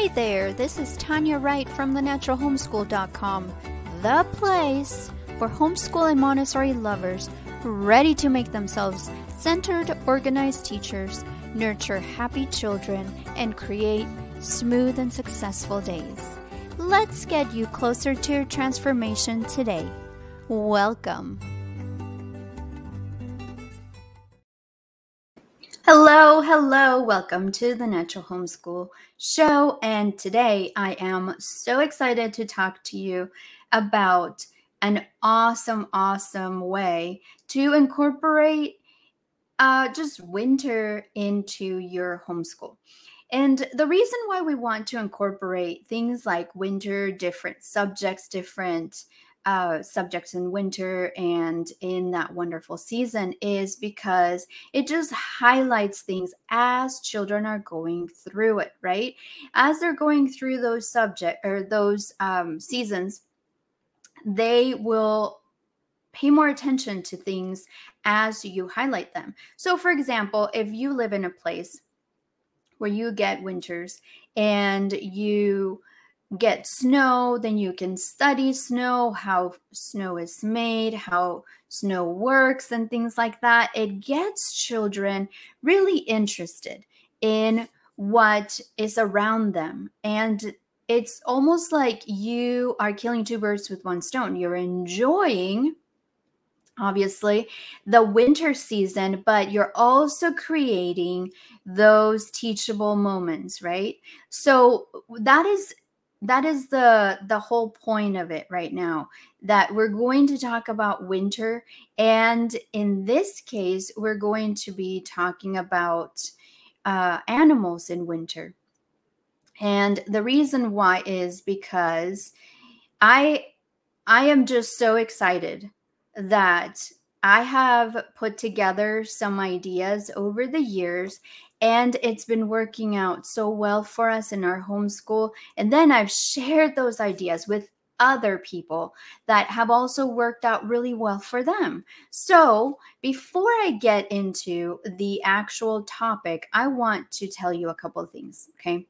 Hey there, this is Tanya Wright from thenaturalhomeschool.com, the place for homeschool and Montessori lovers ready to make themselves centered, organized teachers, nurture happy children, and create smooth and successful days. Let's get you closer to your transformation today. Welcome. Hello, hello. Welcome to the Natural Homeschool Show. And today I am so excited to talk to you about an awesome, awesome way to incorporate uh, just winter into your homeschool. And the reason why we want to incorporate things like winter, different subjects, different uh, subjects in winter and in that wonderful season is because it just highlights things as children are going through it, right? As they're going through those subject or those um, seasons, they will pay more attention to things as you highlight them. So, for example, if you live in a place where you get winters and you get snow, then you can study snow, how snow is made, how snow works, and things like that. It gets children really interested in what is around them. And it's almost like you are killing two birds with one stone. You're enjoying obviously the winter season but you're also creating those teachable moments right so that is that is the the whole point of it right now that we're going to talk about winter and in this case we're going to be talking about uh, animals in winter. And the reason why is because i i am just so excited that i have put together some ideas over the years and it's been working out so well for us in our homeschool. And then I've shared those ideas with other people that have also worked out really well for them. So, before I get into the actual topic, I want to tell you a couple of things. Okay.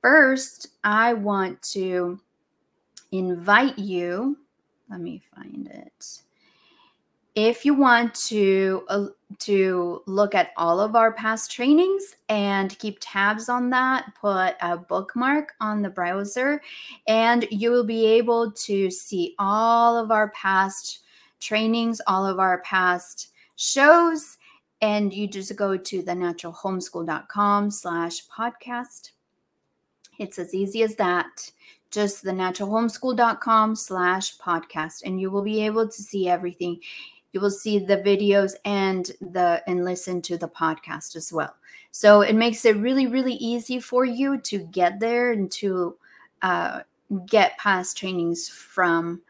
First, I want to invite you. Let me find it if you want to uh, to look at all of our past trainings and keep tabs on that put a bookmark on the browser and you will be able to see all of our past trainings all of our past shows and you just go to the naturalhomeschool.com slash podcast. It's as easy as that. Just the naturalhomeschool.com slash podcast and you will be able to see everything you will see the videos and the and listen to the podcast as well. So it makes it really really easy for you to get there and to uh, get past trainings from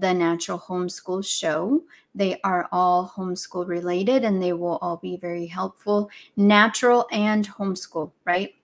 the natural homeschool show. They are all homeschool related and they will all be very helpful natural and homeschool right?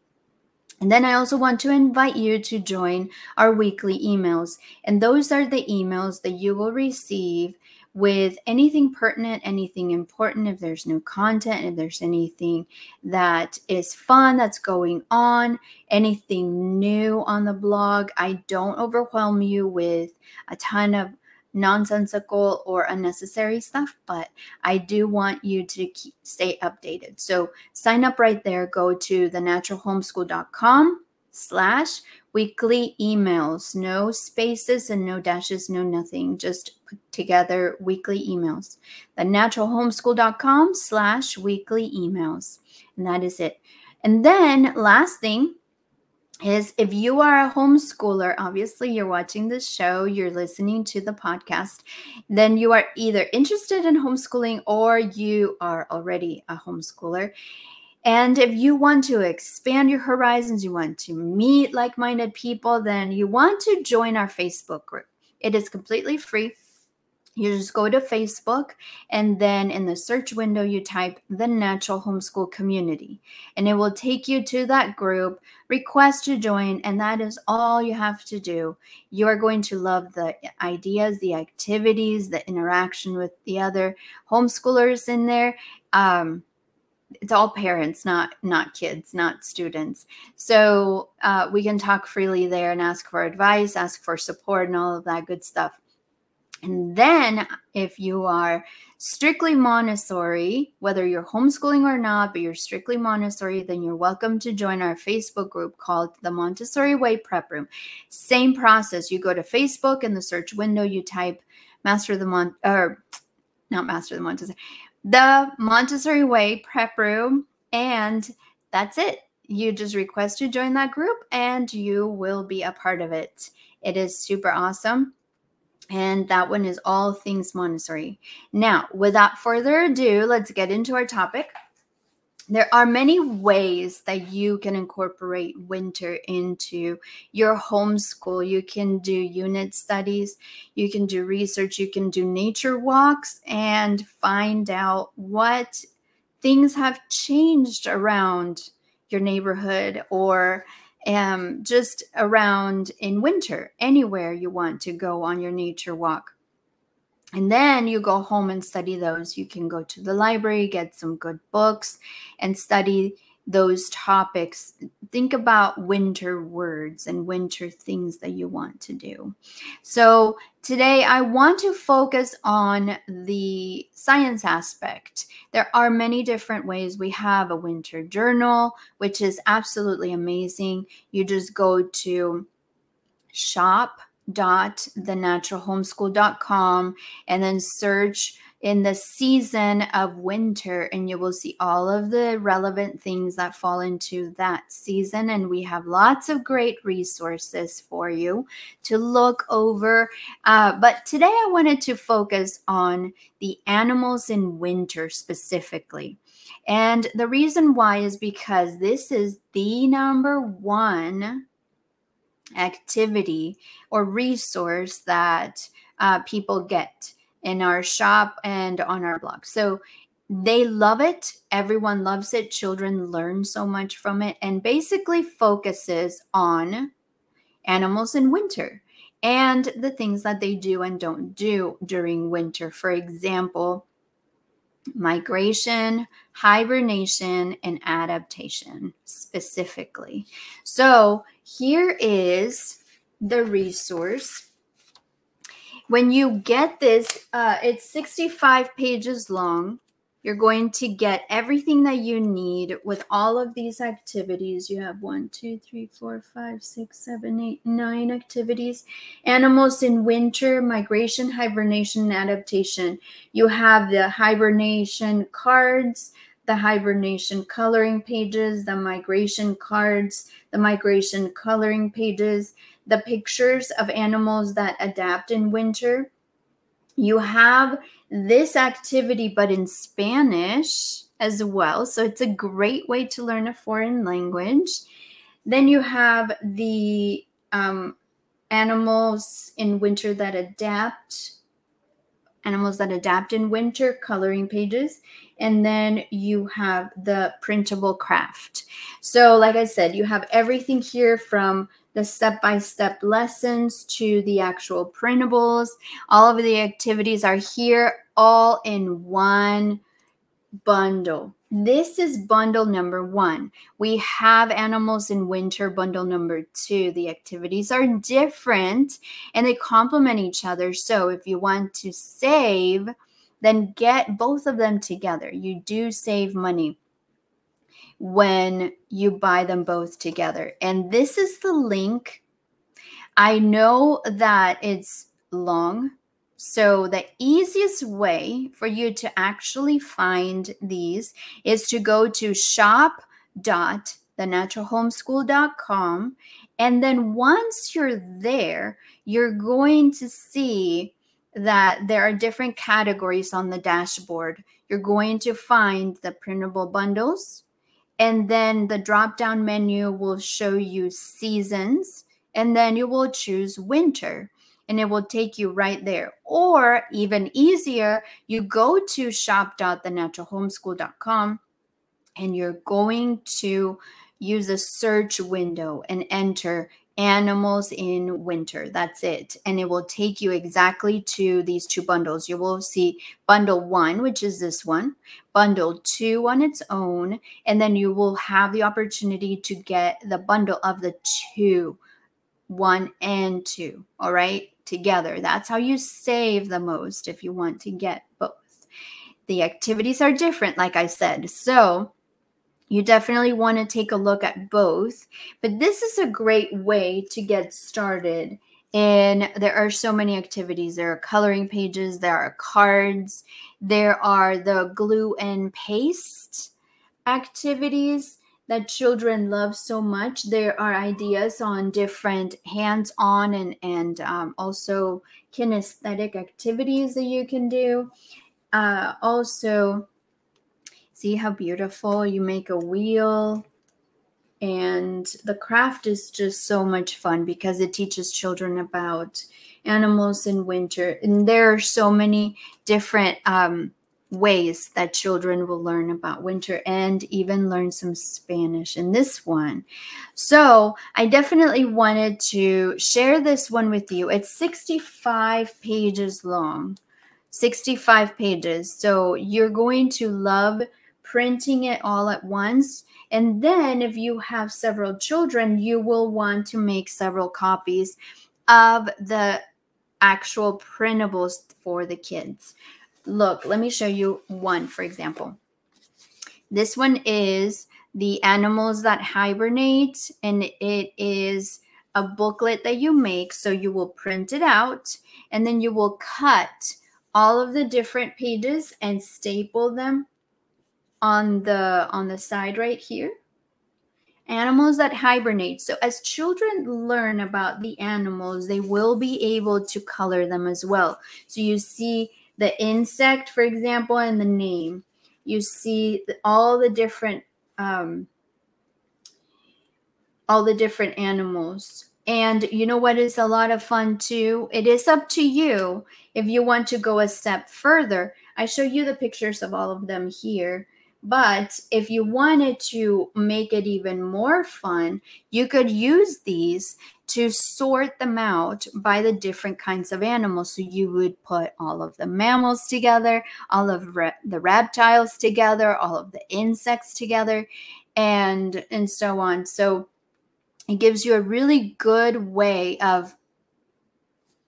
And then I also want to invite you to join our weekly emails. And those are the emails that you will receive with anything pertinent, anything important, if there's new content, if there's anything that is fun that's going on, anything new on the blog. I don't overwhelm you with a ton of nonsensical or unnecessary stuff, but I do want you to keep, stay updated. So sign up right there. Go to thenaturalhomeschool.com slash weekly emails. No spaces and no dashes, no nothing. Just put together weekly emails. The naturalhomeschool.com slash weekly emails. And that is it. And then last thing is if you are a homeschooler, obviously you're watching this show, you're listening to the podcast, then you are either interested in homeschooling or you are already a homeschooler. And if you want to expand your horizons, you want to meet like minded people, then you want to join our Facebook group. It is completely free. You just go to Facebook and then in the search window, you type the Natural Homeschool Community and it will take you to that group. Request to join, and that is all you have to do. You are going to love the ideas, the activities, the interaction with the other homeschoolers in there. Um, it's all parents not not kids not students. So uh, we can talk freely there and ask for advice ask for support and all of that good stuff. And then if you are strictly montessori whether you're homeschooling or not but you're strictly montessori then you're welcome to join our facebook group called the montessori way prep room. Same process. You go to facebook in the search window you type master the mont or not master the montessori the Montessori Way prep room, and that's it. You just request to join that group and you will be a part of it. It is super awesome. And that one is all things Montessori. Now, without further ado, let's get into our topic. There are many ways that you can incorporate winter into your homeschool. You can do unit studies, you can do research, you can do nature walks, and find out what things have changed around your neighborhood or um, just around in winter, anywhere you want to go on your nature walk. And then you go home and study those. You can go to the library, get some good books, and study those topics. Think about winter words and winter things that you want to do. So, today I want to focus on the science aspect. There are many different ways. We have a winter journal, which is absolutely amazing. You just go to shop dot thenaturalhomeschool.com and then search in the season of winter and you will see all of the relevant things that fall into that season and we have lots of great resources for you to look over. Uh, but today i wanted to focus on the animals in winter specifically. And the reason why is because this is the number one activity or resource that uh, people get in our shop and on our blog. So they love it. Everyone loves it. Children learn so much from it and basically focuses on animals in winter and the things that they do and don't do during winter. For example, migration, hibernation, and adaptation specifically. So here is the resource. When you get this, uh, it's 65 pages long. You're going to get everything that you need with all of these activities. You have one, two, three, four, five, six, seven, eight, nine activities. Animals in winter, migration, hibernation, adaptation. You have the hibernation cards, the hibernation coloring pages, the migration cards, the migration coloring pages, the pictures of animals that adapt in winter. You have this activity, but in Spanish as well. So it's a great way to learn a foreign language. Then you have the um, animals in winter that adapt, animals that adapt in winter, coloring pages. And then you have the printable craft. So, like I said, you have everything here from the step by step lessons to the actual printables. All of the activities are here all in one bundle. This is bundle number one. We have animals in winter, bundle number two. The activities are different and they complement each other. So if you want to save, then get both of them together. You do save money when you buy them both together. And this is the link. I know that it's long. So, the easiest way for you to actually find these is to go to shop.thenaturalhomeschool.com. And then once you're there, you're going to see that there are different categories on the dashboard. You're going to find the printable bundles, and then the drop down menu will show you seasons, and then you will choose winter and it will take you right there. Or even easier, you go to shop.thenaturalhomeschool.com and you're going to use a search window and enter animals in winter. That's it. And it will take you exactly to these two bundles. You will see bundle one, which is this one, bundle two on its own, and then you will have the opportunity to get the bundle of the two, one and two, all right, together. That's how you save the most if you want to get both. The activities are different, like I said. So, you definitely want to take a look at both. But this is a great way to get started. And there are so many activities. There are coloring pages, there are cards, there are the glue and paste activities that children love so much. There are ideas on different hands on and, and um, also kinesthetic activities that you can do. Uh, also, See how beautiful you make a wheel. And the craft is just so much fun because it teaches children about animals in winter. And there are so many different um, ways that children will learn about winter and even learn some Spanish in this one. So I definitely wanted to share this one with you. It's 65 pages long. 65 pages. So you're going to love printing it all at once. And then, if you have several children, you will want to make several copies of the actual printables for the kids. Look, let me show you one, for example. This one is the animals that hibernate, and it is a booklet that you make. So you will print it out and then you will cut all of the different pages and staple them on the on the side right here. Animals that hibernate. So as children learn about the animals they will be able to color them as well. So you see the insect for example and the name. You see all the different um, all the different animals. And you know what is a lot of fun too? It is up to you if you want to go a step further. I show you the pictures of all of them here but if you wanted to make it even more fun, you could use these to sort them out by the different kinds of animals. So you would put all of the mammals together, all of re- the reptiles together, all of the insects together, and and so on. So it gives you a really good way of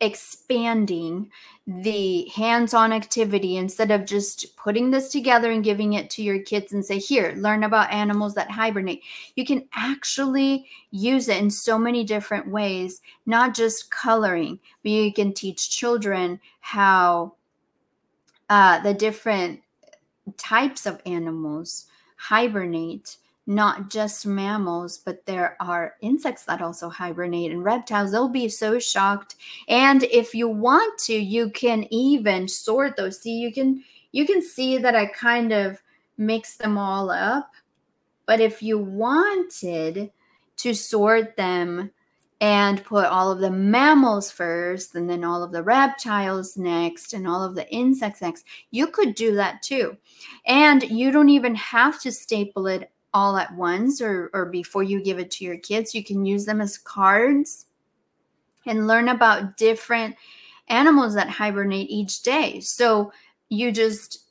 expanding the hands-on activity instead of just putting this together and giving it to your kids and say here learn about animals that hibernate. You can actually use it in so many different ways not just coloring but you can teach children how uh, the different types of animals hibernate not just mammals, but there are insects that also hibernate and reptiles. They'll be so shocked. And if you want to, you can even sort those. See, you can you can see that I kind of mix them all up. But if you wanted to sort them and put all of the mammals first and then all of the reptiles next and all of the insects next, you could do that too. And you don't even have to staple it all at once or, or before you give it to your kids. You can use them as cards and learn about different animals that hibernate each day. So you just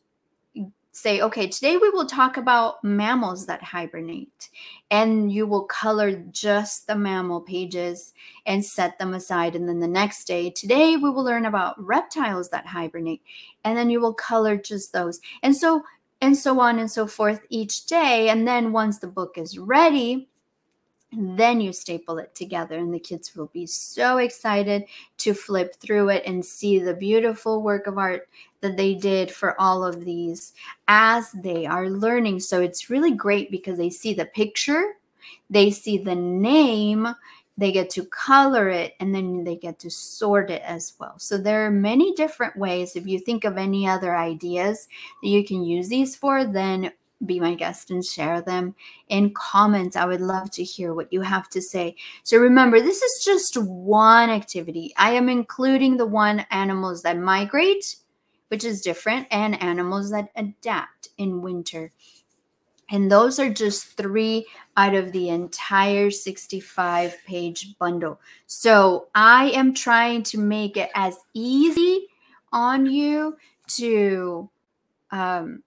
say, okay, today we will talk about mammals that hibernate. And you will color just the mammal pages and set them aside. And then the next day, today we will learn about reptiles that hibernate. And then you will color just those. And so and so on and so forth each day. And then once the book is ready, then you staple it together, and the kids will be so excited to flip through it and see the beautiful work of art that they did for all of these as they are learning. So it's really great because they see the picture, they see the name, they get to color it and then they get to sort it as well. So there are many different ways. If you think of any other ideas that you can use these for, then be my guest and share them in comments. I would love to hear what you have to say. So remember, this is just one activity. I am including the one animals that migrate, which is different, and animals that adapt in winter. And those are just three out of the entire 65 page bundle. So I am trying to make it as easy on you to um,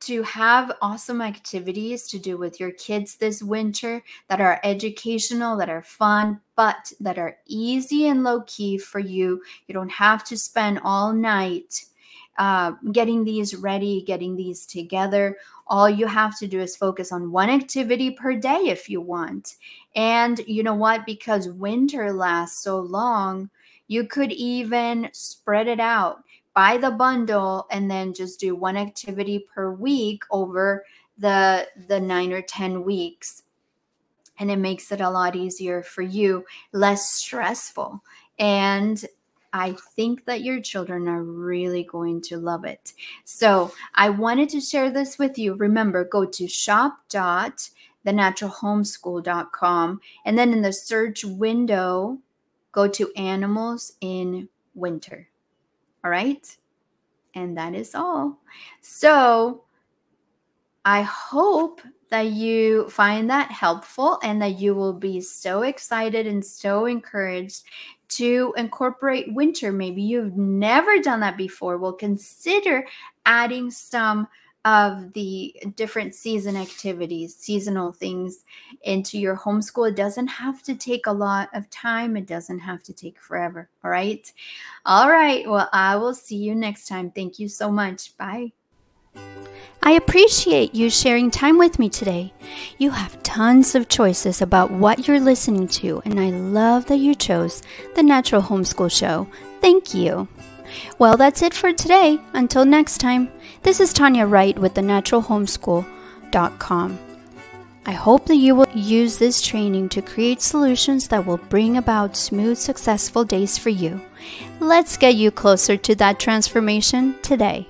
to have awesome activities to do with your kids this winter that are educational, that are fun, but that are easy and low key for you. You don't have to spend all night uh, getting these ready, getting these together. All you have to do is focus on one activity per day if you want. And you know what? Because winter lasts so long, you could even spread it out buy the bundle and then just do one activity per week over the the 9 or 10 weeks and it makes it a lot easier for you less stressful and I think that your children are really going to love it. So, I wanted to share this with you. Remember, go to shop.thenaturalhomeschool.com and then in the search window, go to animals in winter. All right. And that is all. So I hope that you find that helpful and that you will be so excited and so encouraged to incorporate winter. Maybe you've never done that before. Well, consider adding some of the different season activities, seasonal things into your homeschool. It doesn't have to take a lot of time, it doesn't have to take forever. All right. All right. Well, I will see you next time. Thank you so much. Bye. I appreciate you sharing time with me today. You have tons of choices about what you're listening to, and I love that you chose the Natural Homeschool Show. Thank you. Well, that's it for today. Until next time, this is Tanya Wright with the thenaturalhomeschool.com. I hope that you will use this training to create solutions that will bring about smooth, successful days for you. Let's get you closer to that transformation today.